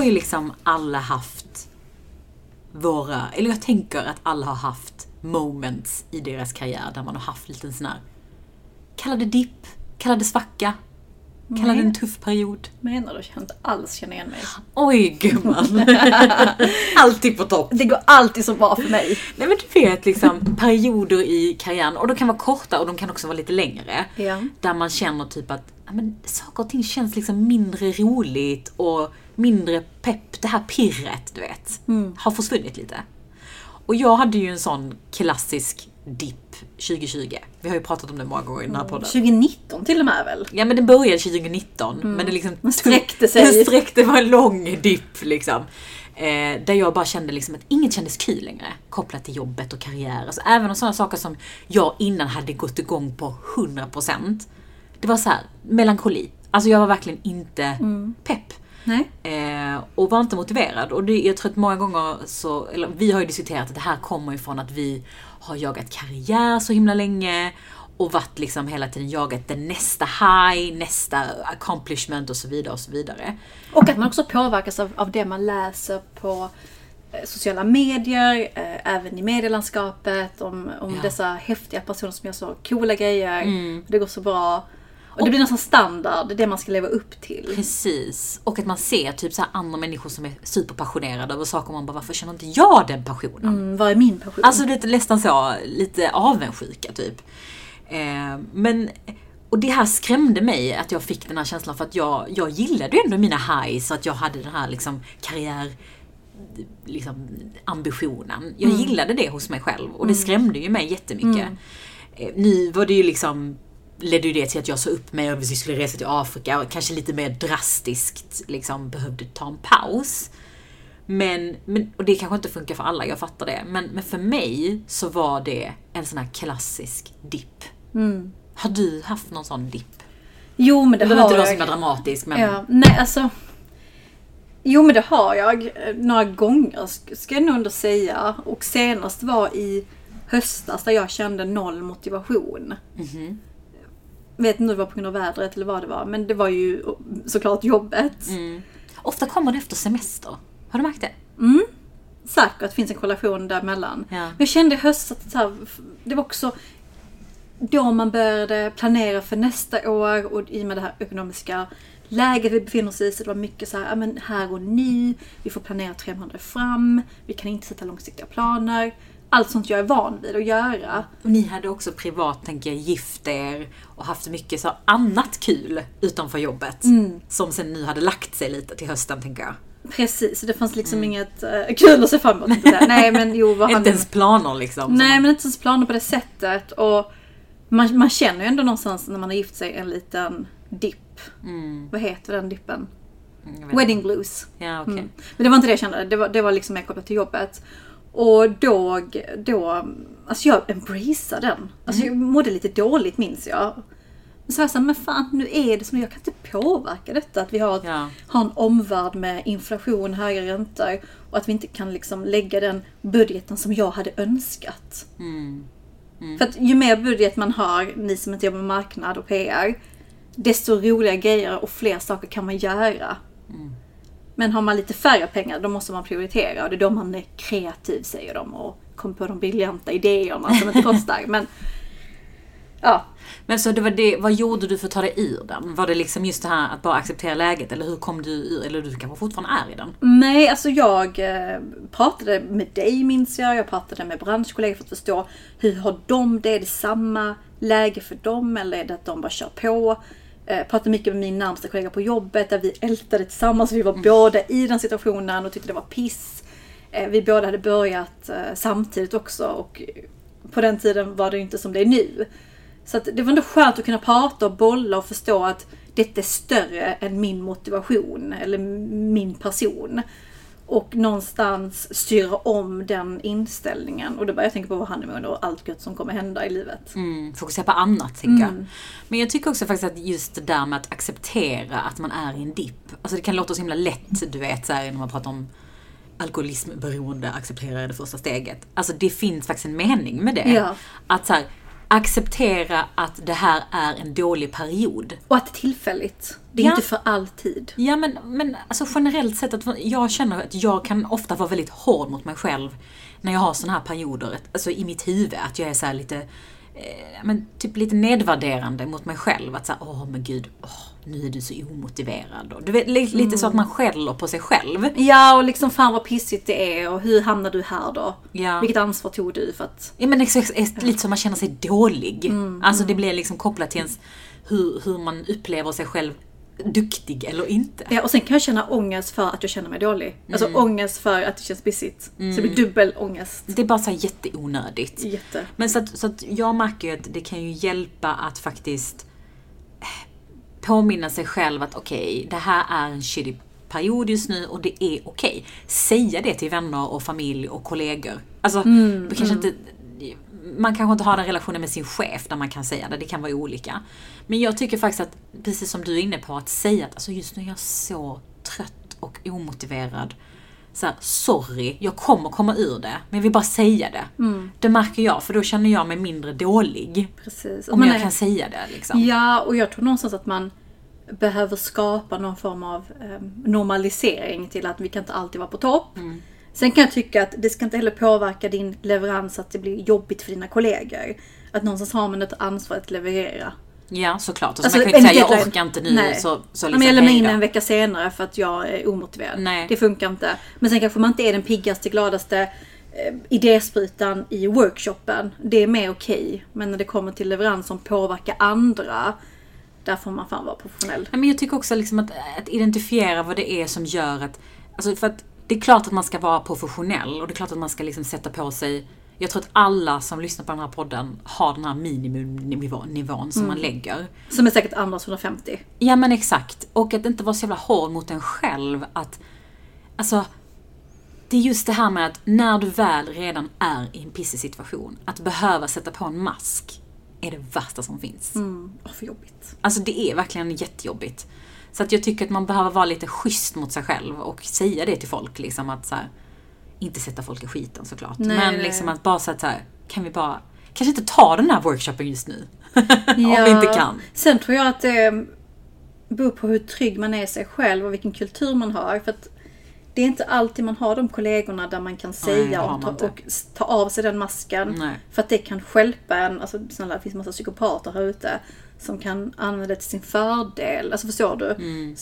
Har ju liksom alla haft våra, eller jag tänker att alla har haft moments i deras karriär där man har haft lite sån här, kalla det dipp, kalla det svacka, kalla det en tuff period. Menar du? Jag inte alls känna igen mig. Oj gumman! Alltid på topp. Det går alltid så bra för mig. Nej men du vet liksom perioder i karriären och de kan vara korta och de kan också vara lite längre. Ja. Där man känner typ att men, saker och ting känns liksom mindre roligt och mindre pepp. Det här pirret, du vet, har försvunnit lite. Och jag hade ju en sån klassisk dipp 2020. Vi har ju pratat om det många gånger i den här podden. 2019 till och med väl? Ja men det började 2019 men det liksom Man sträckte sig. Det sträckte, var en lång dipp liksom. Eh, där jag bara kände liksom att inget kändes kul längre. Kopplat till jobbet och karriär. Alltså, även om sådana saker som jag innan hade gått igång på 100%. Det var så här melankoli. Alltså jag var verkligen inte pepp. Nej. Eh, och var inte motiverad. Och det, jag tror att många gånger så, eller vi har ju diskuterat att det här kommer ifrån att vi har jagat karriär så himla länge och varit liksom hela tiden jagat den nästa high, nästa accomplishment och så vidare och så vidare. Och att man också påverkas av, av det man läser på eh, sociala medier, eh, även i medielandskapet, om, om Ja. dessa häftiga personer som gör så coola grejer. Det går så bra. Och det blir nästan standard, det man ska leva upp till. Precis. Och att man ser typ så andra människor som är superpassionerade över saker och man bara varför känner inte jag den passionen? Mm, vad är min passion? Alltså är nästan så, lite avundsjuka typ. Eh, men, och det här skrämde mig att jag fick den här känslan för att jag, jag gillade ju ändå mina highs, att jag hade den här liksom karriär liksom, ambitionen. Jag gillade det hos mig själv och det skrämde ju mig jättemycket. Eh, Nu var det ju liksom ledde ju det till att jag sa upp mig och vi skulle resa till Afrika och kanske lite mer drastiskt liksom behövde ta en paus. Men, men, och det kanske inte funkar för alla, jag fattar det. Men, men för mig så var det en sån här klassisk dipp. Har du haft någon sån dipp? Jo men det Eller har inte jag. som är dramatisk men... Ja, nej alltså. Jo men det har jag några gånger sk- ska jag nog ändå säga. Och senast var i höstas där jag kände noll motivation. Mhm. Vet inte om det var på grund av vädret eller vad det var. Men det var ju såklart jobbet. Mm. Ofta kommer det efter semester. Har du märkt det? Säkert finns en korrelation däremellan. Ja. Jag kände i höstas att här, det var också då man började planera för nästa år och i och med det här ekonomiska läget vi befinner oss i så det var mycket så här, men här och nu, vi får planera tre månader fram, vi kan inte sätta långsiktiga planer. Allt sånt jag är van vid att göra. Och ni hade också privat, tänker jag, gift er och haft mycket så annat kul utanför jobbet. Som sen nu hade lagt sig lite till hösten, tänker jag. Precis, det fanns liksom inget eh, kul att se fram emot. Nej men jo, vad han Inte ens planer liksom. Nej men inte ens planer på det sättet. Och man, man känner ju ändå någonstans när man har gift sig en liten dipp. Vad heter den dippen? Mm, Wedding blues. Ja, okej. Mm. Men det var inte det jag kände, det var, det var liksom mer kopplat till jobbet. Och då, då alltså jag embraceade den. Alltså jag mådde lite dåligt minns jag. Men så var jag såhär, men fan nu är det som jag kan inte påverka detta. Att vi har, Ja. har en omvärld med inflation, höga räntor och att vi inte kan liksom lägga den budgeten som jag hade önskat. För att ju mer budget man har, ni som inte jobbar med marknad och PR, desto roligare grejer och fler saker kan man göra. Men har man lite färre pengar, då måste man prioritera och det är då man är kreativ säger de och kommer på de briljanta idéerna som inte kostar. Men ja, Men så det var det, vad gjorde du för att ta dig ur den? Var det liksom just det här att bara acceptera läget eller hur kom du ur, eller du kanske fortfarande är i den? Nej, alltså jag eh, pratade med dig minns jag. Jag pratade med branschkollegor för att förstå hur har de det? Är det samma läge för dem eller är det att de bara kör på? Eh, pratade mycket med min närmsta kollega på jobbet där vi ältade tillsammans. Vi var båda i den situationen och tyckte det var piss. Eh, vi båda hade börjat eh, samtidigt också och på den tiden var det inte som det är nu. Så det var ändå skönt att kunna prata och bolla och förstå att detta är större än min motivation eller min person. Och någonstans styra om den inställningen. Och då började jag tänka på vad honeymoon och allt gött som kommer hända i livet. Mm, fokusera på annat, tänker jag. Men jag tycker också faktiskt att just det där med att acceptera att man är i en dipp. Alltså det kan låta så himla lätt, du vet, så här, när man pratar om alkoholismberoende, acceptera det första steget. Alltså det finns faktiskt en mening med det. Ja. Att så här, acceptera att det här är en dålig period. Och att det är tillfälligt. Det är Ja. inte för alltid. Ja men, men alltså generellt sett, att jag känner att jag kan ofta vara väldigt hård mot mig själv när jag har såna här perioder, alltså i mitt huvud, att jag är så här lite, eh, men typ lite nedvärderande mot mig själv. Att säga, åh men gud, åh, nu är du så omotiverad. Och, du vet, li- lite så att man skäller på sig själv. Ja, och liksom fan vad pissigt det är och hur hamnade du här då? Ja. Vilket ansvar tog du för att... Ja men exakt, lite som man känner sig dålig. alltså det blir liksom kopplat till ens, hur, hur man upplever sig själv duktig eller inte. Ja, och sen kan jag känna ångest för att jag känner mig dålig. Alltså Mm. ångest för att det känns pissigt. Så det blir dubbel ångest. Det är bara så här jätteonödigt. Jätte. Men så att, så att jag märker ju att det kan ju hjälpa att faktiskt påminna sig själv att okej, det här är en shitty period just nu och det är okej. Säga det till vänner och familj och kollegor. Alltså, det kanske inte, man kanske inte har den relationen med sin chef där man kan säga det, det kan vara olika. Men jag tycker faktiskt att, precis som du är inne på, att säga att alltså just nu är jag så trött och omotiverad. Så här, sorry, jag kommer komma ur det, men jag vill bara säga det. Det märker jag, för då känner jag mig mindre dålig. Precis. Om Man jag är- kan säga det liksom. Ja, och jag tror någonstans att man behöver skapa någon form av eh, normalisering till att vi kan inte alltid vara på topp. Mm. Sen kan jag tycka att det ska inte heller påverka din leverans att det blir jobbigt för dina kollegor. Att någonstans har man ett ansvar att leverera. Ja, såklart. Och så Alltså, man kan ju inte säga jag orkar inte nu, Nej. så, så liksom jag lämnar in en vecka senare för att jag är omotiverad. Nej. Det funkar inte. Men sen kanske man inte är den piggaste, gladaste eh, idésprutan i workshopen. Det är mer okej. Men när det kommer till leverans som påverkar andra, där får man fan vara professionell. Men jag tycker också liksom att, att identifiera vad det är som gör att... Alltså för att det är klart att man ska vara professionell och det är klart att man ska liksom sätta på sig... Jag tror att alla som lyssnar på den här podden har den här minimumnivån nivån som man lägger. Som är säkert andras 150. Ja men exakt. Och att inte vara så jävla hård mot en själv att... Alltså... Det är just det här med att när du väl redan är i en pissig situation, att behöva sätta på en mask är det värsta som finns. Mm. Åh, för jobbigt. Alltså det är verkligen jättejobbigt. Så att jag tycker att man behöver vara lite schysst mot sig själv och säga det till folk liksom att så här, inte sätta folk i skiten såklart. Nej, men nej. liksom att bara så att så här, kan vi bara, kanske inte ta den här workshopen just nu. Om vi inte kan. Sen tror jag att det beror på hur trygg man är i sig själv och vilken kultur man har. För att det är inte alltid man har de kollegorna där man kan säga har och, ta, och ta av sig den masken. Nej. För att det kan stjälpa en. Alltså snälla, det finns massa psykopater här ute som kan använda det till sin fördel. Alltså förstår du? Mm.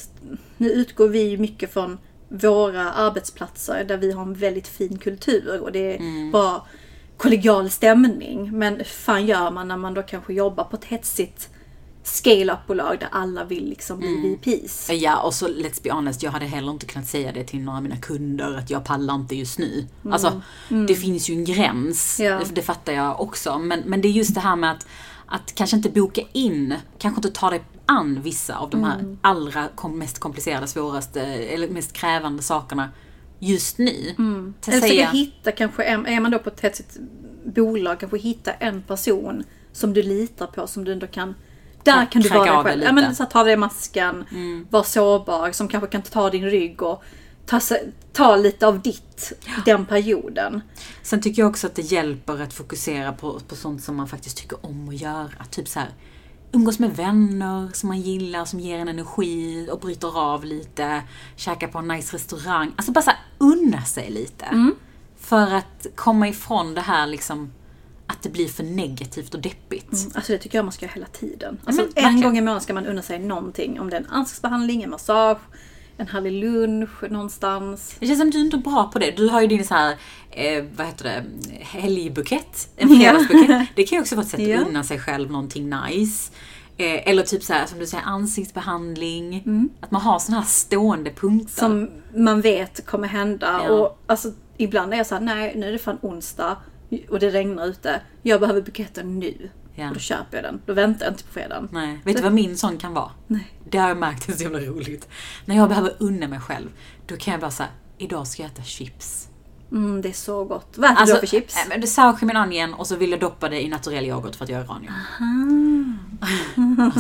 Nu utgår vi ju mycket från våra arbetsplatser där vi har en väldigt fin kultur och det är Mm. bara kollegial stämning. Men fan gör man när man då kanske jobbar på ett hetsigt scale-up-bolag där alla vill liksom bli Mm. VPs? Ja, och så let's be honest, jag hade heller inte kunnat säga det till några av mina kunder att jag pallar inte just nu. Alltså, det finns ju en gräns, Ja. det, det fattar jag också. Men, men det är just det här med att, att kanske inte boka in, kanske inte ta dig an vissa av de här allra kom, mest komplicerade, svåraste eller mest krävande sakerna just nu. Till Eller försöka hitta kanske, är man då på ett hetsigt bolag, kanske hitta en person som du litar på, som du ändå kan där Kan du vara dig själv. Ja, men, så att ta av dig masken, var sårbar, som kanske kan ta din rygg och ta, ta lite av ditt den perioden. Sen tycker jag också att det hjälper att fokusera på, på sånt som man faktiskt tycker om att göra. Typ så här, umgås med vänner som man gillar, som ger en energi och bryter av lite. Käka på en nice restaurang. Alltså bara så här, unna sig lite. Mm. För att komma ifrån det här liksom att det blir för negativt och deppigt. Alltså det tycker jag man ska göra hela tiden. Alltså, men en verkligen. gång i månaden ska man unna sig någonting. Om det är en ansiktsbehandling, en massage, en härlig lunch någonstans. Det känns som du är inte är bra på det. Du har ju din så här, eh, vad heter det, helgbukett. En fredagsbukett. Det kan ju också vara ett sätt Ja. att unna sig själv någonting nice. Eh, eller typ så här, som du säger, ansiktsbehandling. Att man har såna här stående punkter. Som man vet kommer hända. Ja. Och alltså, ibland är jag såhär, nej nu är det fan onsdag och det regnar ute. Jag behöver buketten nu. Ja. Och då köper jag den. Då väntar jag inte på fredagen. Nej, vet du vad min sån kan vara? Nej. Det har jag märkt är så jävla roligt. När jag behöver unna mig själv, då kan jag bara säga idag ska jag äta chips. Mm, det är så gott. Vad äter du då för chips? äh, sour and onion och så vill jag doppa det i naturell yoghurt för att jag är iranier.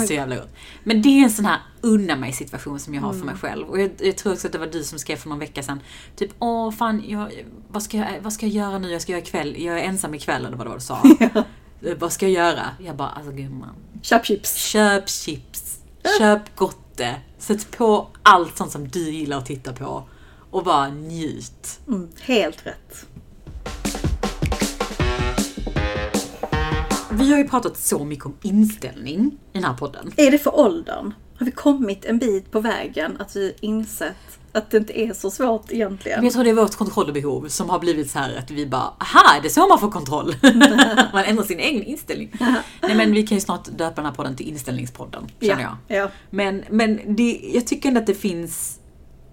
så jävla gott. Men det är en sån här unna mig situation som jag har för mig själv. Och jag, jag tror också att det var du som skrev för någon vecka sedan. Typ, åh fan, jag, vad, ska jag, vad ska jag göra nu? Jag ska göra ikväll. Jag är ensam ikväll eller vad det var du sa. Eh, Vad ska jag göra? Jag bara, alltså gumman. Köp chips. Köp chips. Köp gotte. Sätt på allt sånt som du gillar att titta på. Och bara njut. Mm, helt rätt. Vi har ju pratat så mycket om inställning i den här podden. Är det för åldern? Har vi kommit en bit på vägen att vi insett att det inte är så svårt egentligen? Men jag tror det är vårt kontrollbehov som har blivit så här att vi bara, aha, det är så man får kontroll. man ändrar sin egen inställning. Nej men vi kan ju snart döpa den här podden till inställningspodden, känner jag. Ja, ja. Men, men det, jag tycker ändå att det finns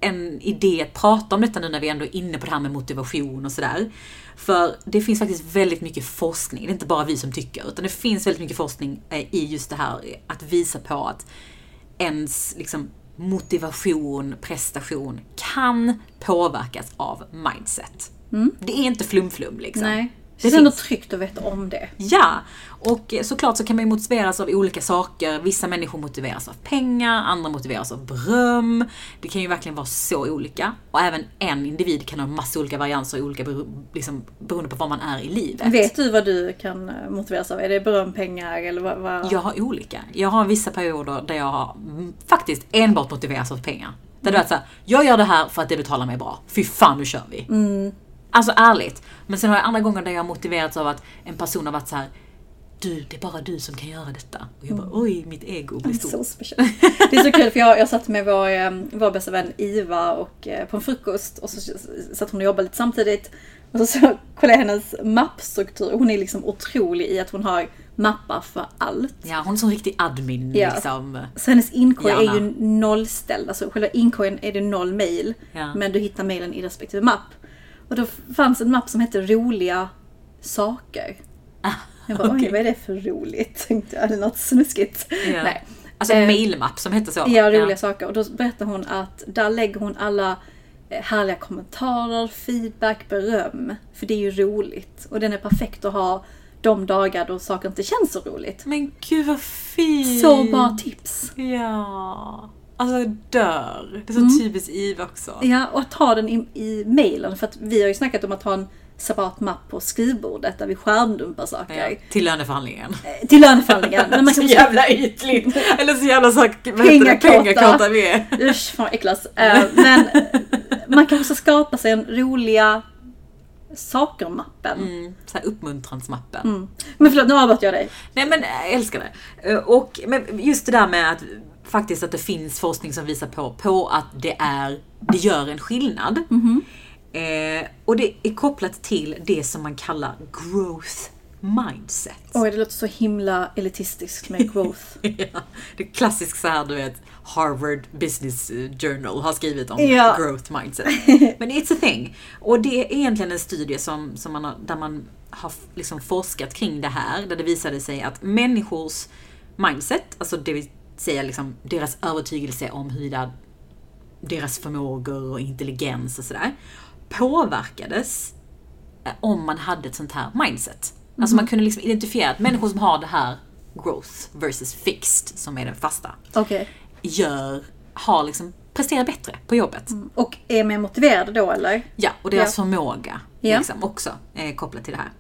en idé att prata om detta nu när vi ändå är inne på det här med motivation och sådär. För det finns faktiskt väldigt mycket forskning, det är inte bara vi som tycker, utan det finns väldigt mycket forskning eh, i just det här att visa på att ens liksom, motivation, prestation kan påverkas av mindset. Det är inte flum-flum liksom. Nej. Det Det känns ändå tryggt att veta om det. Ja, och såklart så kan man ju motiveras av olika saker. Vissa människor motiveras av pengar, andra motiveras av beröm. Det kan ju verkligen vara så olika. Och även en individ kan ha massa olika varianser, olika liksom, beroende på var man är i livet. Vet du vad du kan eh, motiveras av? Är det beröm, pengar eller vad? vad? Jag har olika. Jag har vissa perioder där jag har mm, faktiskt enbart motiverats av pengar. Där det är såhär, jag gör det här för att det betalar mig bra. Fy fan, nu kör vi. Alltså ärligt. Men sen har jag andra gånger där jag har motiverats av att en person har varit så här. Du, det är bara du som kan göra detta. Och jag bara, oj, mitt ego blir stort. speciellt. Det är så kul för jag, jag satt med vår, eh, vår bästa vän Iva och, eh, på en frukost och så satt hon och jobbade lite samtidigt. Och så, så kollade jag hennes mappstruktur. Hon är liksom otrolig i att hon har mappar för allt. Ja, hon är som riktig admin Ja. liksom. Så hennes inkorg är Gärna. ju nollställd. Alltså själva inkorgen är det noll mail. Ja. Men du hittar mailen i respektive mapp. Och då fanns en mapp som hette roliga saker. Jag bara, oj okej. vad är det för roligt? Tänkte jag, är det något snuskigt? Ja. Nej. Alltså en Eh, mailmapp som hette så. Ja, roliga saker. Och då berättar hon att där lägger hon alla eh, härliga kommentarer, feedback, beröm. För det är ju roligt. Och den är perfekt att ha de dagar då saker inte känns så roligt. Men gud vad fint! Så bra tips! Ja. Alltså dör. Det är så Mm. typiskt Eve också. Ja, och att ha den i, i mailen. För att vi har ju snackat om att ha en separat mapp på skrivbordet där vi skärmdumpar saker. Ja, till löneförhandlingen. Eh, Till löneförhandlingen. Men man så jävla ytligt! Eller så jävla pengakåta vi är. Usch, fan vad äcklas. Eh, Men man kan också skapa sig en roliga saker-mappen. Mm, så här uppmuntransmappen. Mm. Men förlåt, nu avbröt jag dig. Nej men jag älskar det. Eh, Och men just det där med att faktiskt att det finns forskning som visar på, på att det är, det gör en skillnad. Eh, och det är kopplat till det som man kallar growth mindset. Oj, det låter så himla elitistiskt med growth. Ja, det är klassiskt så här, du vet, Harvard Business Journal har skrivit om Ja. growth mindset. Men it's a thing. Och det är egentligen en studie som, som man har, där man har liksom forskat kring det här, där det visade sig att människors mindset, alltså det vill säga liksom deras övertygelse om huruvida deras förmågor och intelligens och sådär, påverkades eh, om man hade ett sånt här mindset. Alltså man kunde liksom identifiera att människor som har det här growth versus fixed, som är den fasta, Okej. gör, har liksom, presterar bättre på jobbet. Och är mer motiverade då eller? Ja, och deras Ja. förmåga liksom, också är kopplat till det här.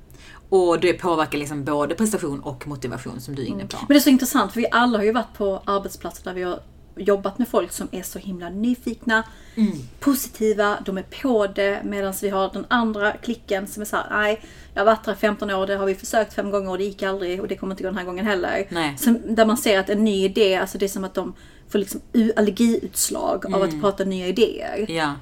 Och det påverkar liksom både prestation och motivation som du är inne på. Men det är så intressant för vi alla har ju varit på arbetsplatser där vi har jobbat med folk som är så himla nyfikna, positiva, de är på det medan vi har den andra klicken som är såhär, nej, jag har varit här 15 år, det har vi försökt fem gånger och det gick aldrig och det kommer inte gå den här gången heller. Nej. Som, där man ser att en ny idé, alltså det är som att de får liksom allergiutslag av att prata nya idéer. Ja.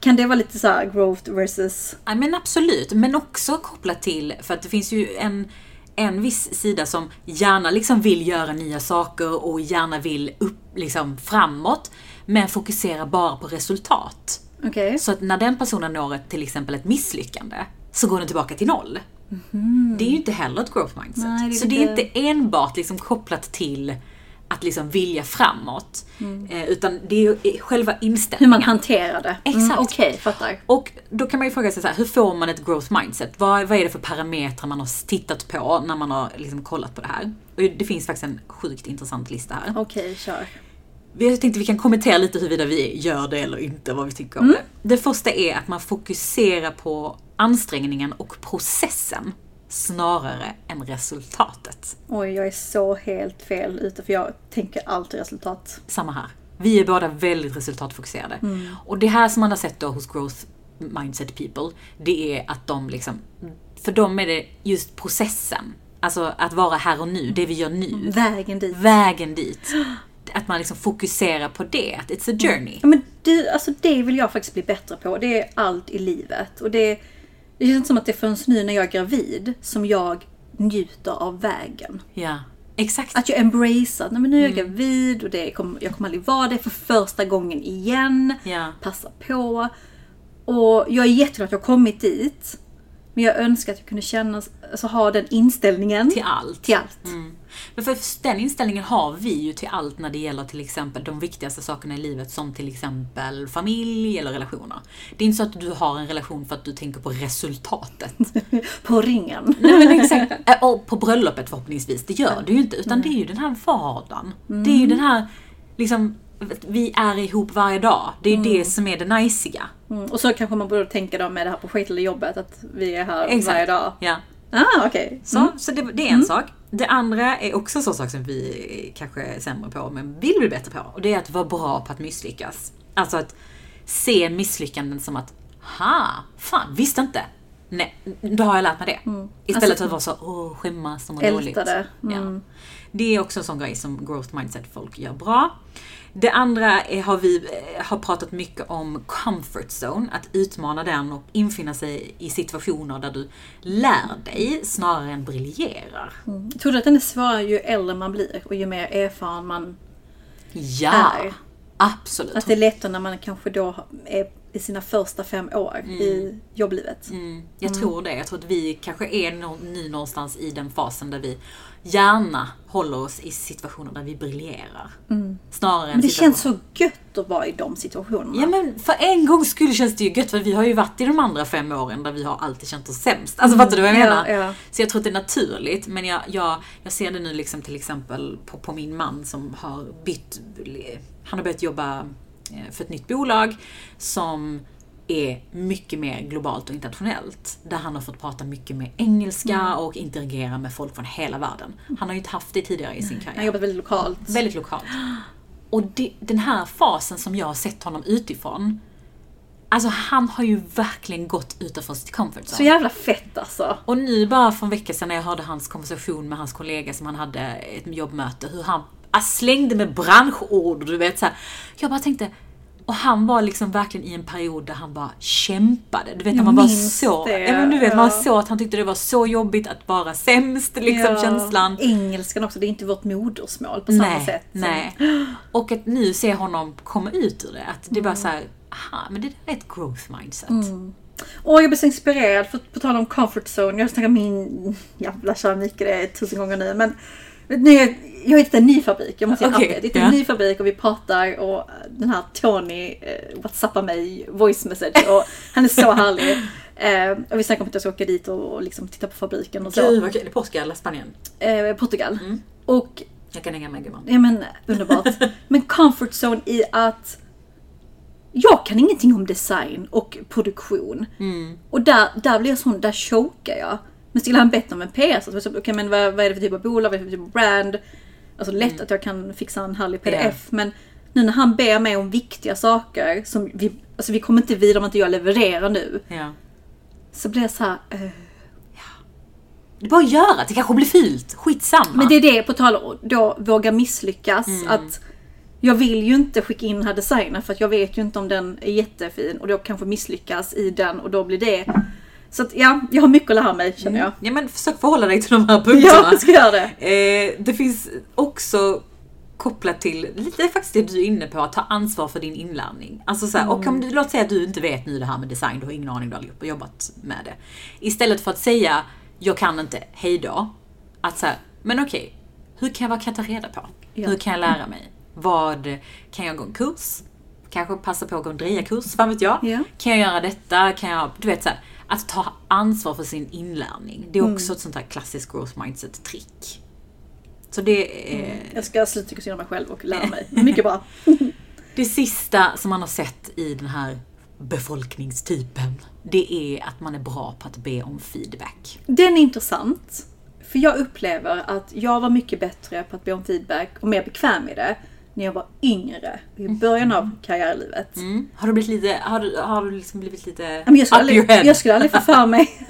Kan det vara lite så här growth versus... Ja, men absolut, men också kopplat till, för att det finns ju en, en viss sida som gärna liksom vill göra nya saker och gärna vill upp liksom framåt, men fokuserar bara på resultat. Okej. Så att när den personen når ett, till exempel ett misslyckande, så går den tillbaka till noll. Det är ju inte heller ett growth mindset. Nej, det så det är inte enbart liksom kopplat till att liksom vilja framåt, eh, utan det är ju själva Mm. Hur inställningen. man hanterar det. Mm, Exakt. Okej, fattar. Och då kan man ju fråga sig så här, hur får man ett growth mindset? Vad, vad är det för parametrar man har tittat på när man har liksom kollat på det här? Och det finns faktiskt en sjukt intressant lista här. Okej, kör. Jag tänkte vi kan kommentera lite huruvida vi gör det eller inte, vad vi tycker om det. Det första är att man fokuserar på ansträngningen och processen snarare än resultatet. Oj, jag är så helt fel ute för jag tänker alltid resultat. Samma här. Vi är båda väldigt resultatfokuserade. Och det här som man har sett då hos growth mindset people, det är att de liksom, för dem är det just processen. Alltså att vara här och nu, det vi gör nu. Vägen dit. Vägen dit. Att man liksom fokuserar på det, att it's a journey. Ja, men det, alltså det vill jag faktiskt bli bättre på. Det är allt i livet. Och det, det känns som att det är förrän nu när jag är gravid som jag njuter av vägen. Ja, exakt. Att jag embracear, nej men nu är jag gravid och det kommer, jag kommer aldrig vara det för första gången igen. Ja. Passa på. Och jag är jätteglad att jag har kommit dit. Men jag önskar att jag kunde känna, alltså ha den inställningen. Till allt. Till allt. Mm. Men för den inställningen har vi ju till allt när det gäller till exempel de viktigaste sakerna i livet som till exempel familj eller relationer. Det är inte så att du har en relation för att du tänker på resultatet. På ringen. Nej, men exakt. Äh, Och på bröllopet förhoppningsvis, det gör du ju inte. Utan det är ju den här vardagen. Det är ju den här, liksom, vi är ihop varje dag. Det är ju det som är det najsiga. Mm. Och så kanske man borde tänka då med det här projektet eller jobbet att vi är här Exakt. varje dag. Ja. Ah, okej. Så, så det, det är en sak. Det andra är också en sån sak som vi kanske är sämre på, men vill bli bättre på. Och det är att vara bra på att misslyckas. Alltså att se misslyckanden som att, ha, fan, visste inte. Nej, då har jag lärt mig det. Istället för att vara så, åh, skämmas och må Älta dåligt. det. Ja. Det är också en sån grej som growth mindset folk gör bra. Det andra är, har vi eh, har pratat mycket om comfort zone, att utmana den och infinna sig i situationer där du lär dig snarare än briljerar. Jag tror att den är svårare ju äldre man blir och ju mer erfaren man Ja, Är. absolut. Att det är lättare när man kanske då är i sina första fem år i jobblivet. Mm, jag tror det. Jag tror att vi kanske är nå- nu någonstans i den fasen där vi gärna håller oss i situationer där vi briljerar. Snarare än Men det känns så gött att vara i de situationerna. Ja men för en gångs skull känns det ju gött för vi har ju varit i de andra fem åren där vi har alltid känt oss sämst. Alltså fattar du vad jag Ja, menar? ja. Så jag tror att det är naturligt men jag, jag, jag ser det nu liksom till exempel på, på min man som har bytt, han har börjat jobba för ett nytt bolag som är mycket mer globalt och internationellt. Där han har fått prata mycket mer engelska Mm. och interagera med folk från hela världen. Han har ju inte haft det tidigare i sin Han har karriär. jobbat väldigt lokalt. Väldigt lokalt. Och det, den här fasen som jag har sett honom utifrån, alltså han har ju verkligen gått utanför sitt comfort Så zone. jävla fett alltså. Och nu bara för en vecka sedan när jag hörde hans konversation med hans kollega som han hade ett jobbmöte, hur han slängde med branschord och du vet så här. Jag bara tänkte, och han var liksom verkligen i en period där han bara kämpade. Du vet när man bara minns så, det, ja, men du vet man ja. såg att han tyckte det var så jobbigt att vara sämst, liksom Ja. känslan. Engelskan också, det är inte vårt modersmål på samma nej, sätt. som- Nej. Och att nu se honom komma ut ur det. Att det Mm. bara så här, aha, men det är ett growth mindset. Och jag blir så inspirerad, för på tal om comfort zone, jag snackar min jävla keramik det är tusen gånger nu, men är- jag har hittat en ny fabrik, jag måste säga okay, hittat ja. en ny fabrik och vi pratar och den här Tony eh, whatsappar mig voice message och han är så härlig. Eh, och vi snackar om att jag ska åka dit och, och liksom titta på fabriken och så. Gud vad kul. Det är Portugal eller Spanien? Eh, Portugal. Mm. Och Jag kan hänga med gumman. Ja men underbart. men comfort zone i att jag kan ingenting om design och produktion. Mm. Och där, där blir jag sån, där chokar jag. Men skulle han bett om en PS, så så, okej men vad, vad är det för typ av bolag, vad är det för typ av brand? Alltså lätt Mm. att jag kan fixa en härlig pdf, men nu när han ber mig om viktiga saker som vi, alltså vi kommer inte vidare om inte jag levererar nu. Ja. Så blir jag så här, eh, Det är bara att göra, det kanske blir fult. Skitsamma. Men det är det, på tal om då våga misslyckas. Mm. Att jag vill ju inte skicka in den här designen för att jag vet ju inte om den är jättefin och då kanske misslyckas i den och då blir det... Så att ja, jag har mycket att lära mig känner jag. Ja men försök förhålla dig till de här punkterna. Ja, jag ska göra det. Eh, det finns också kopplat till, lite faktiskt det du är inne på, att ta ansvar för din inlärning. Alltså så här, och om du, låt säga att du inte vet nu det här med design, du har ingen aning, du har jobbat med det. Istället för att säga, jag kan inte, hejdå. Att säga, men okej, hur kan jag, vad kan jag ta reda på? Ja. Hur kan jag lära mig? Vad, kan jag gå en kurs? Kanske passa på att gå en drejarkurs, vad vet jag? Ja. Kan jag göra detta? Kan jag, du vet så här, att ta ansvar för sin inlärning. Det är också ett sånt här klassiskt growth mindset-trick. Så det är Jag ska slutfokusera mig själv och lära mig. Mycket bra. det sista som man har sett i den här befolkningstypen, det är att man är bra på att be om feedback. Den är intressant. För jag upplever att jag var mycket bättre på att be om feedback och mer bekväm i det när jag var yngre, i början av karriärlivet. Mm. Har du blivit lite, har du, har du liksom blivit lite Men jag, skulle aldrig, jag skulle aldrig få för mig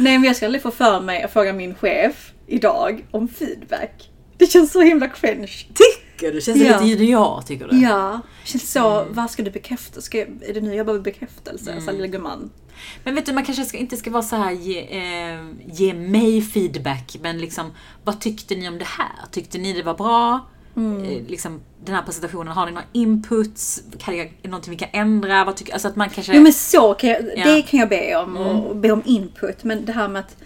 Nej men jag skulle aldrig få för mig att fråga min chef idag om feedback. Det känns så himla cringe. Tycker du? Känns det Ja. lite junior, tycker du? Ja, känns så, Mm. vad ska du bekräfta? Ska jag, är det nu jag behöver bekräftelse? Så här, lilla gumman. Men vet du, man kanske ska, inte ska vara så här ge, eh, ge mig feedback, men liksom vad tyckte ni om det här? Tyckte ni det var bra? Mm. Eh, liksom, den här presentationen, har ni några inputs? Kan jag, är det någonting vi kan ändra? Vad tycker, alltså att man kanske... Jo men så kan jag, Ja. Mm. det kan jag be om och be om input. Men det här med att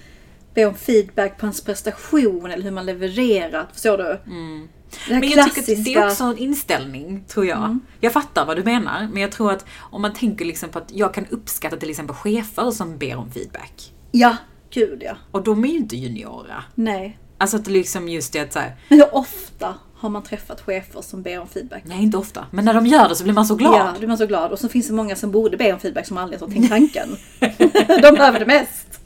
be om feedback på ens prestation eller hur man levererat. Förstår du? Det Mm. Men jag klassiska. tycker det är också en inställning, tror jag. Jag fattar vad du menar, men jag tror att om man tänker liksom på att jag kan uppskatta till exempel chefer som ber om feedback. Ja, gud ja. Och de är ju inte juniora. Nej. Alltså att liksom just det att så här, Men hur ofta har man träffat chefer som ber om feedback? nej inte ofta, men när de gör det så blir man så glad. Ja, då är man så glad. Och så finns det många som borde be om feedback som aldrig har tänkt tanken. De behöver det mest.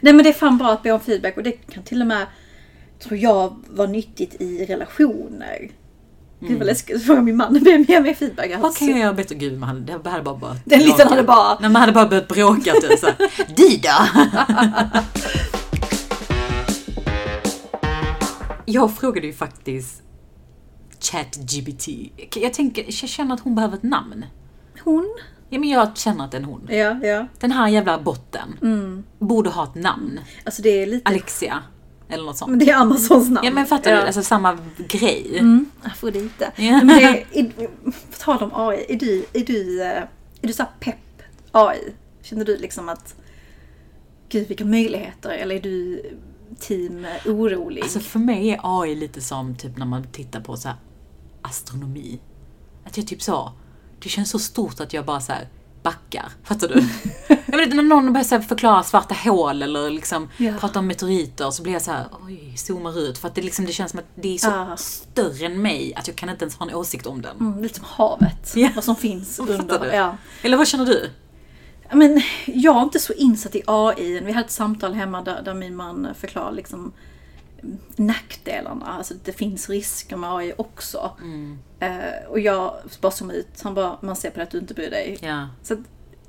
Nej men det är fan bra att be om feedback och det kan till och med, tror jag, vara nyttigt i relationer. Gud vad läskigt fråga min man, be mer med feedback. Mm. Vad kan jag göra bättre? Gud, man hade, det hade bara börjat Den bråka. hade bara- Nej, man hade bara börjat bråka. Typ, så här, jag frågade ju faktiskt ChatGPT. Jag tänker, jag känner att hon behöver ett namn. Hon? Ja, men jag känner att det är en hon. Ja, ja. Den här jävla botten borde ha ett namn. Alltså det är lite, Alexia. Eller något sånt. men det är Amazons namn. Ja men fattar du? Alltså samma grej. Mm, Afrodite. Ja. Men det är, på tal om AI, är du, är du, eh, är du så pepp AI? Känner du liksom att, gud vilka möjligheter, eller är du eh, orolig? Alltså för mig är AI lite som typ när man tittar på så astronomi. Att jag typ så, det känns så stort att jag bara så här backar. Fattar du? jag vet, när någon börjar förklara svarta hål eller liksom Ja. prata om meteoriter så blir jag så här, oj, zoomar ut. För att det, liksom, det känns som att det är så Ja. större än mig att jag kan inte ens ha en åsikt om den. Mm, lite som havet, Ja. vad som finns under. Ja. Eller vad känner du? Men jag är inte så insatt i AI. Vi hade ett samtal hemma där, där min man förklarade liksom nackdelarna. Alltså det finns risker med AI också. Mm. Eh, och jag bara zoomade ut. Han bara, man ser på det att du inte bryr dig. Ja, Så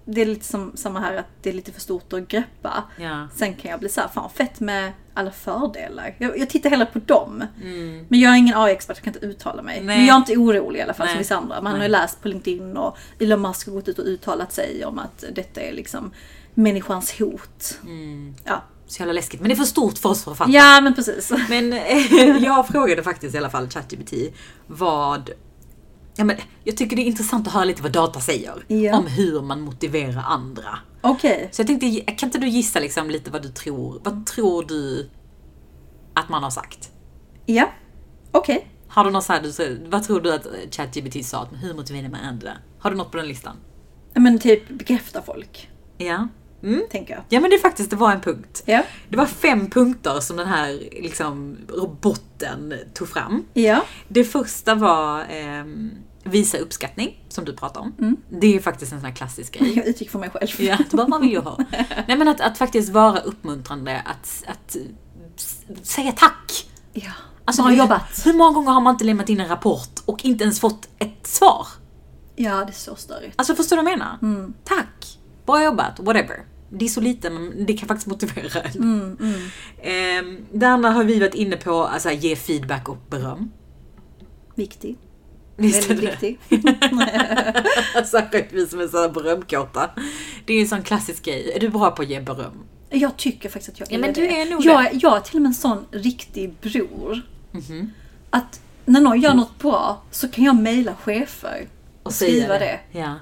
det är lite som samma här att det är lite för stort att greppa. ja. Sen kan jag bli så här, fan fett med alla fördelar. Jag, jag tittar hellre på dem. Mm. Men jag är ingen AI-expert, jag kan inte uttala mig. Nej. Men jag är inte orolig i alla fall som Nej. vissa andra. Man har ju Nej. läst på LinkedIn och Elon Musk har gått ut och uttalat sig om att detta är liksom människans hot. Mm. Ja, Så jävla läskigt. Men det är för stort för oss för att fatta. ja men precis. Men eh, jag frågade faktiskt i alla fall ChatGPT vad... Ja, men jag tycker det är intressant att höra lite vad data säger Ja. om hur man motiverar andra. Okej. Så jag tänkte, kan inte du gissa liksom lite vad du tror? Vad tror du att man har sagt? Ja. Okej. Har du något så här, vad tror du att ChatGPT sa? Hur motiverar man andra? Har du något på den listan? Men typ bekräfta folk, Ja. Mm. tänker jag. Ja men det faktiskt, det var en punkt. Ja. Det var fem punkter som den här liksom, roboten tog fram. Ja. Det första var ehm, visa uppskattning, som du pratade om. Mm. Det är faktiskt en sån här klassisk grej. Jag utgick från mig själv. Ja, var man vill ju ha. Nej men att, att faktiskt vara uppmuntrande, att, att säga tack. Ja. Alltså, Bra jobbat. Hur många gånger har man inte lämnat in en rapport och inte ens fått ett svar? Ja, det är så störigt. Alltså förstår du vad jag menar? Mm. Tack! Bra jobbat, whatever. Det är så lite men det kan faktiskt motivera en. Mm, mm. Ehm, det andra har vi varit inne på, alltså ge feedback och beröm. Viktig. Visst är Väldigt det viktig. Särskilt vi som är så berömkåta. Det är ju en sån klassisk grej. Är du bra på att ge beröm? Jag tycker faktiskt att jag Ja, är men det. du är nog jag, jag är till och med en sån riktig bror. Mhm. Att när någon gör något bra så kan jag mejla chefer och, säga skriva det. Ja.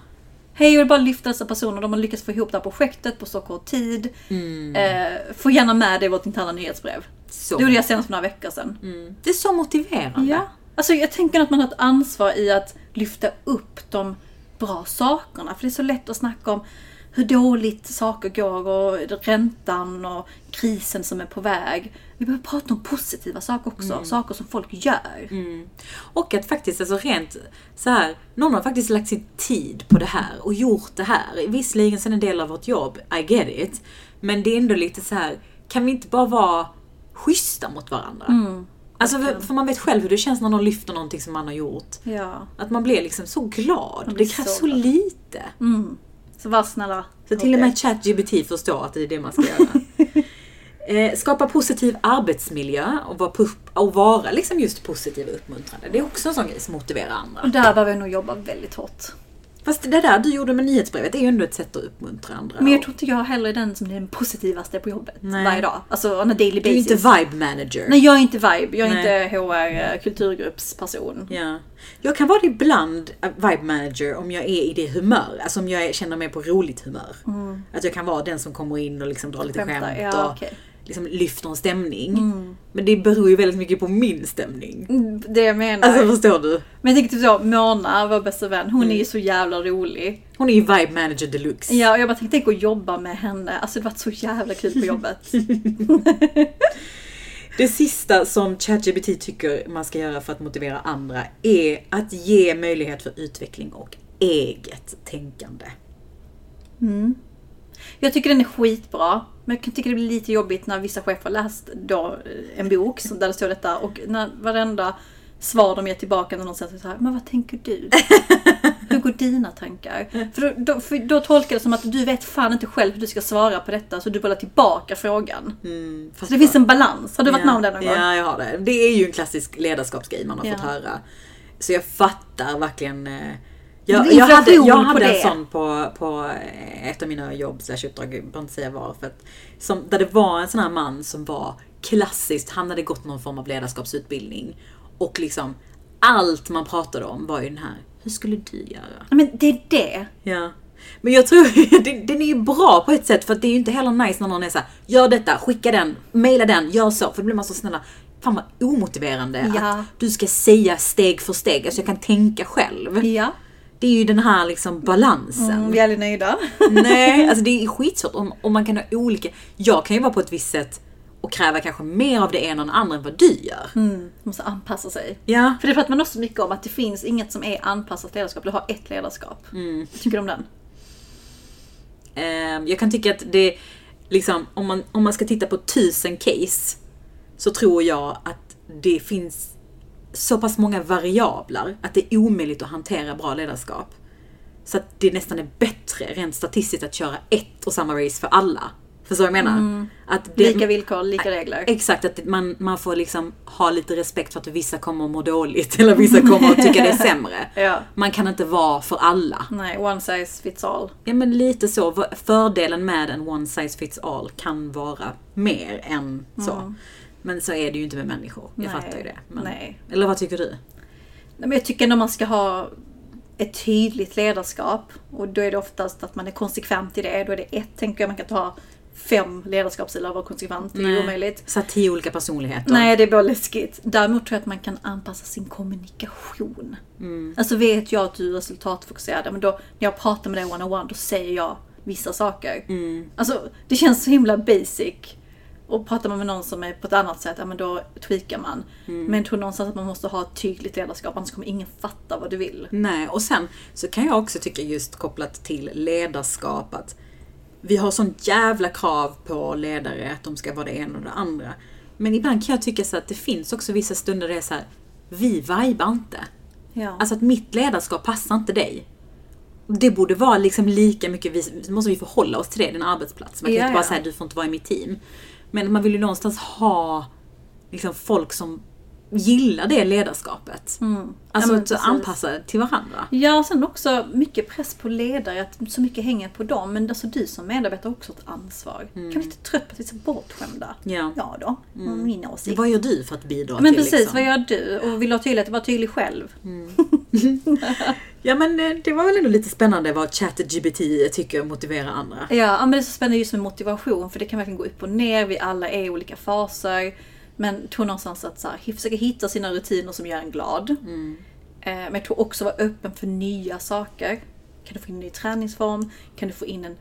Hej, jag vill bara lyfta dessa personer. De har lyckats få ihop det här projektet på så kort tid. Mm. Eh, få gärna med det i vårt interna nyhetsbrev. Så. Det gjorde jag senast för några veckor sedan. Mm. Det är så motiverande. Ja. Alltså jag tänker att man har ett ansvar i att lyfta upp de bra sakerna. För det är så lätt att snacka om hur dåligt saker går och räntan och krisen som är på väg. Vi behöver prata om positiva saker också, saker som folk gör. Och att faktiskt, alltså rent så här, någon har faktiskt lagt sin tid på det här och gjort det här. Visserligen sen en del av vårt jobb, I get it. Men det är ändå lite så här, kan vi inte bara vara schyssta mot varandra? Alltså för, man vet själv hur det känns när någon lyfter någonting som man har gjort. Ja. Att man blir liksom så glad. Man Det krävs så så, lite. Så var snälla. Så till och med ChatGPT förstår att det är det man ska göra. Eh, skapa positiv arbetsmiljö och vara, och vara liksom just positiv och uppmuntrande. Det är också en sån grej som motiverar andra. Och där behöver jag nog jobba väldigt hårt. Fast det där du gjorde med nyhetsbrevet är ju ändå ett sätt att uppmuntra andra. Men jag tror inte jag heller är den som är den positivaste på jobbet Nej. varje dag. Alltså on a daily du är basis. inte vibe manager. Nej, jag är inte vibe. Jag är Nej. inte HR eh, kulturgruppsperson. Ja. Jag kan vara ibland, eh, vibe manager, om jag är i det humör. Alltså om jag känner mig på roligt humör. Att jag kan vara den som kommer in och liksom drar lite Skämtar, skämt ja, och okej. Liksom lyfter en stämning. Men det beror ju väldigt mycket på min stämning. Mm, Det jag menar. Alltså förstår du? Men jag tänker typ så, Mona, vår bästa vän, hon Mm. är ju så jävla rolig. Hon är ju vibe manager deluxe. Ja, och jag bara tänkte, tänk att jobba med henne. Alltså det var så jävla kul på jobbet. Det sista som ChatGPT tycker man ska göra för att motivera andra är att ge möjlighet för utveckling och eget tänkande. Jag tycker den är skitbra. Men jag tycka det blir lite jobbigt när vissa chefer har läst då eh, en bok där det står detta och när varenda svar de ger tillbaka när någon säger så här, men vad tänker du? Hur går dina tankar? För då, då, för då tolkar det som att du vet fan inte själv hur du ska svara på detta så du bollar tillbaka frågan. Fast Så det finns en balans. Har du varit med om det någon gång? Ja, jag har det. Det är ju en klassisk ledarskapsgrej man har Ja. fått höra. Så jag fattar verkligen. Jag, jag hade, jag på hade en det. sån på, på eh, ett av mina jobb slash uppdrag, jag inte säga var. För att, som, där det var en sån här man som var klassiskt, han hade gått någon form av ledarskapsutbildning. Och liksom allt man pratade om var ju den här, hur skulle du göra? Men det är det. Ja. Men jag tror, den, den är ju bra på ett sätt för att det är ju inte heller nice när någon är såhär, gör detta, skicka den, mejla den, gör så. För då blir man så snälla, fan vad omotiverande Ja. att du ska säga steg för steg, alltså jag kan tänka själv. Ja. Det är ju den här liksom balansen. Mm, vi är aldrig nöjda. Nej, alltså det är skitsvårt om, om man kan ha olika, jag kan ju vara på ett visst sätt och kräva kanske mer av det ena än andra än vad du gör. Mm, måste anpassa sig. Ja. För det pratar man också mycket om, att det finns inget som är anpassat ledarskap. Du har ett ledarskap. Mm. Vad tycker du om den? Ehm, jag kan tycka att det, liksom, om man, om man ska titta på tusen case, så tror jag att det finns så pass många variabler att det är omöjligt att hantera bra ledarskap. Så att det nästan är bättre rent statistiskt att köra ett och samma race för alla. Förstår du vad jag menar? Att det, Lika villkor, lika regler. Exakt, att man, man får liksom ha lite respekt för att vissa kommer att må dåligt eller vissa kommer att tycka det är sämre. Ja. Man kan inte vara för alla. Nej, one size fits all. Ja men lite så. Fördelen med en one size fits all kan vara mer än så. Men så är det ju inte med människor. Jag Mm. Nej, fattar ju det. Men, nej. Eller vad tycker du? Nej, men jag tycker ändå man ska ha ett tydligt ledarskap. Och då är det oftast att man är konsekvent i det. Då är det ett, tänker jag, man kan ha fem ledarskapsstilar och vara konsekvent. Det är ju omöjligt. Så tio olika personligheter. Nej, det är bara läskigt. Däremot tror jag att man kan anpassa sin kommunikation. Alltså vet jag att du är resultatfokuserad, men då när jag pratar med dig one-on-one, då säger jag vissa saker. Alltså, det känns så himla basic. Och pratar man med någon som är på ett annat sätt, ja men då tweakar man. Men jag tror någonstans att man måste ha ett tydligt ledarskap, annars kommer ingen fatta vad du vill. Nej, och sen så kan jag också tycka just kopplat till ledarskap att vi har sån jävla krav på ledare att de ska vara det ena och det andra. Men ibland kan jag tycka så att det finns också vissa stunder där det är så här, vi vibar inte. Ja. Alltså att mitt ledarskap passar inte dig. Det borde vara liksom lika mycket, vi, måste vi förhålla oss till det, din arbetsplats. Man kan Ja, inte bara ja. säga du får inte vara i mitt team. Men man vill ju någonstans ha liksom folk som gillar det ledarskapet. Alltså Mm. Ja, men att anpassa till varandra. Ja, och sen också mycket press på ledare, att så mycket hänger på dem. Men alltså du som medarbetare har också ett ansvar. Kan vi inte trött på att vi är så bortskämda? Ja. Ja då, min åsikt. Vad gör du för att bidra Men till precis, liksom? vad gör du? Och vill ha tydlighet, var tydlig själv. Ja men eh, det var väl ändå lite spännande vad ChatGPT tycker motiverar andra. Ja, ja, men det är så spännande just med motivation, för det kan verkligen gå upp och ner. Vi alla är i olika faser. Men tror någonstans att så här, försöka hitta sina rutiner som gör en glad. Eh, Men jag tror också vara öppen för nya saker. Kan du få in en ny träningsform? Kan du få in en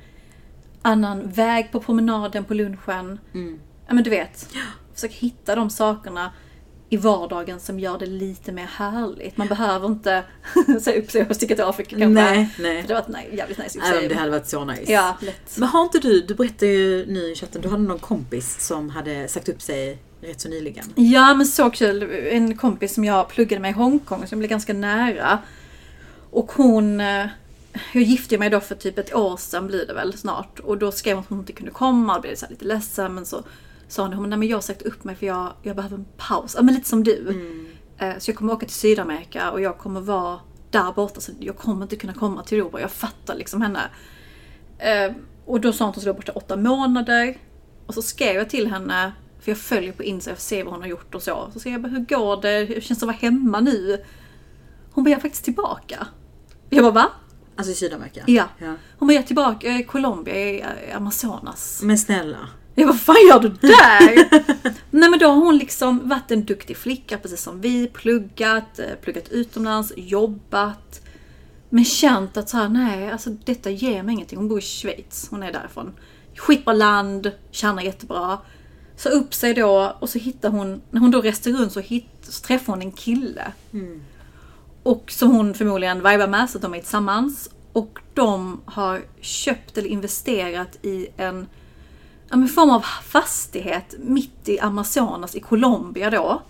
annan väg på promenaden på lunchen. Mm. Ja men du vet. Försök hitta de sakerna i vardagen som gör det lite mer härligt. Man behöver inte säga upp sig och sticka till Afrika kanske. Nej, nej. För det var nej, jävligt nice Även det hade varit så nice. Ja, lätt. Men har inte du, du berättade ju nu i chatten, du hade någon kompis som hade sagt upp sig rätt så nyligen. Ja men så kul. En kompis som jag pluggade med i Hongkong som blev ganska nära. Och hon... eh, Jag gifte mig då för typ ett år sedan blir det väl snart. Och då skrev hon att hon inte kunde komma och blev så lite ledsen. Men så sa hon nej men jag har sagt upp mig för jag, jag behöver en paus. Ja men lite som du. Eh, Så jag kommer åka till Sydamerika och jag kommer vara där borta. Så jag kommer inte kunna komma till Europa. Jag fattar liksom henne. Eh, Och då sa hon att hon skulle vara borta åtta månader. Och så skrev jag till henne, för jag följer på Insta och ser vad hon har gjort och så. Så skrev jag bara, hur går det? Hur känns det att vara hemma nu? Hon bara, jag är faktiskt tillbaka. Jag bara, va? Alltså i Sydamerika? Ja. ja. Hon bara, jag är tillbaka, jag är i Colombia, jag är i Amazonas. Men snälla. Jag bara, vad fan gör du där? Nej men då har hon liksom varit en duktig flicka precis som vi, pluggat, eh, pluggat utomlands, jobbat. Men känt att så här, nej alltså detta ger mig ingenting. Hon bor i Schweiz, hon är därifrån. Skitbra land, tjänar jättebra. Så upp sig då och så hittar hon, när hon då reste runt så, hit, så träffar hon en kille. Och som hon förmodligen vibar med så att de är tillsammans. Och de har köpt eller investerat i en men form av fastighet mitt i Amazonas i Colombia då.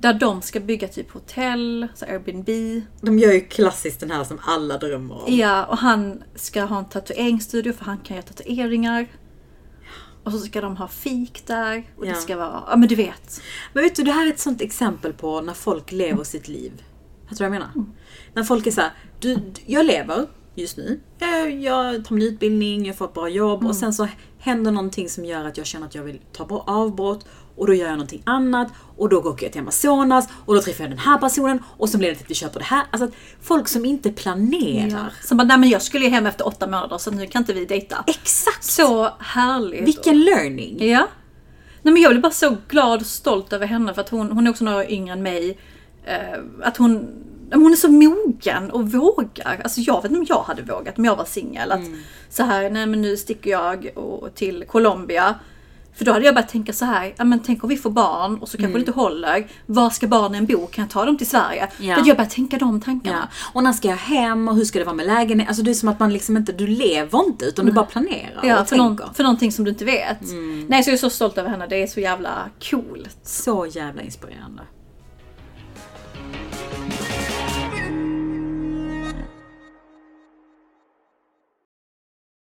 Där de ska bygga typ hotell, så Airbnb. De gör ju klassiskt den här som alla drömmer om. Ja, och han ska ha en tatueringsstudio för han kan göra tatueringar. Och så ska de ha fik där. Och Ja. det ska vara, ja men du vet. Men vet du, det här är ett sånt exempel på när folk lever sitt liv. Vet du vad jag menar? När folk är såhär, du- jag lever just nu. Jag, jag tar min utbildning, jag får ett bra jobb och sen så händer någonting som gör att jag känner att jag vill ta avbrott och då gör jag någonting annat och då åker jag till Amazonas och då träffar jag den här personen och så blir det till att vi köper det här. Alltså folk som inte planerar. Så bara, nej men jag skulle ju hem efter åtta månader så nu kan inte vi dejta. Exakt! Så härligt. Vilken learning! Ja. Nej men jag blir bara så glad och stolt över henne för att hon, hon är också några år yngre än mig. Eh, att hon, hon är så mogen och vågar. Alltså jag vet inte om jag hade vågat om jag var singel. Att så här, nej men nu sticker jag och, till Colombia. För då hade jag börjat tänka så här, ja men tänk om vi får barn och så kanske det inte håller. Var ska barnen bo? Kan jag ta dem till Sverige? Ja. För jag började tänka de tankarna. Ja. Och när ska jag hem och hur ska det vara med lägenhet? Alltså det är som att man liksom inte, du lever inte utan du bara planerar Ja, och för, någon, för någonting som du inte vet. Nej, så jag är så stolt över henne. Det är så jävla coolt. Så jävla inspirerande.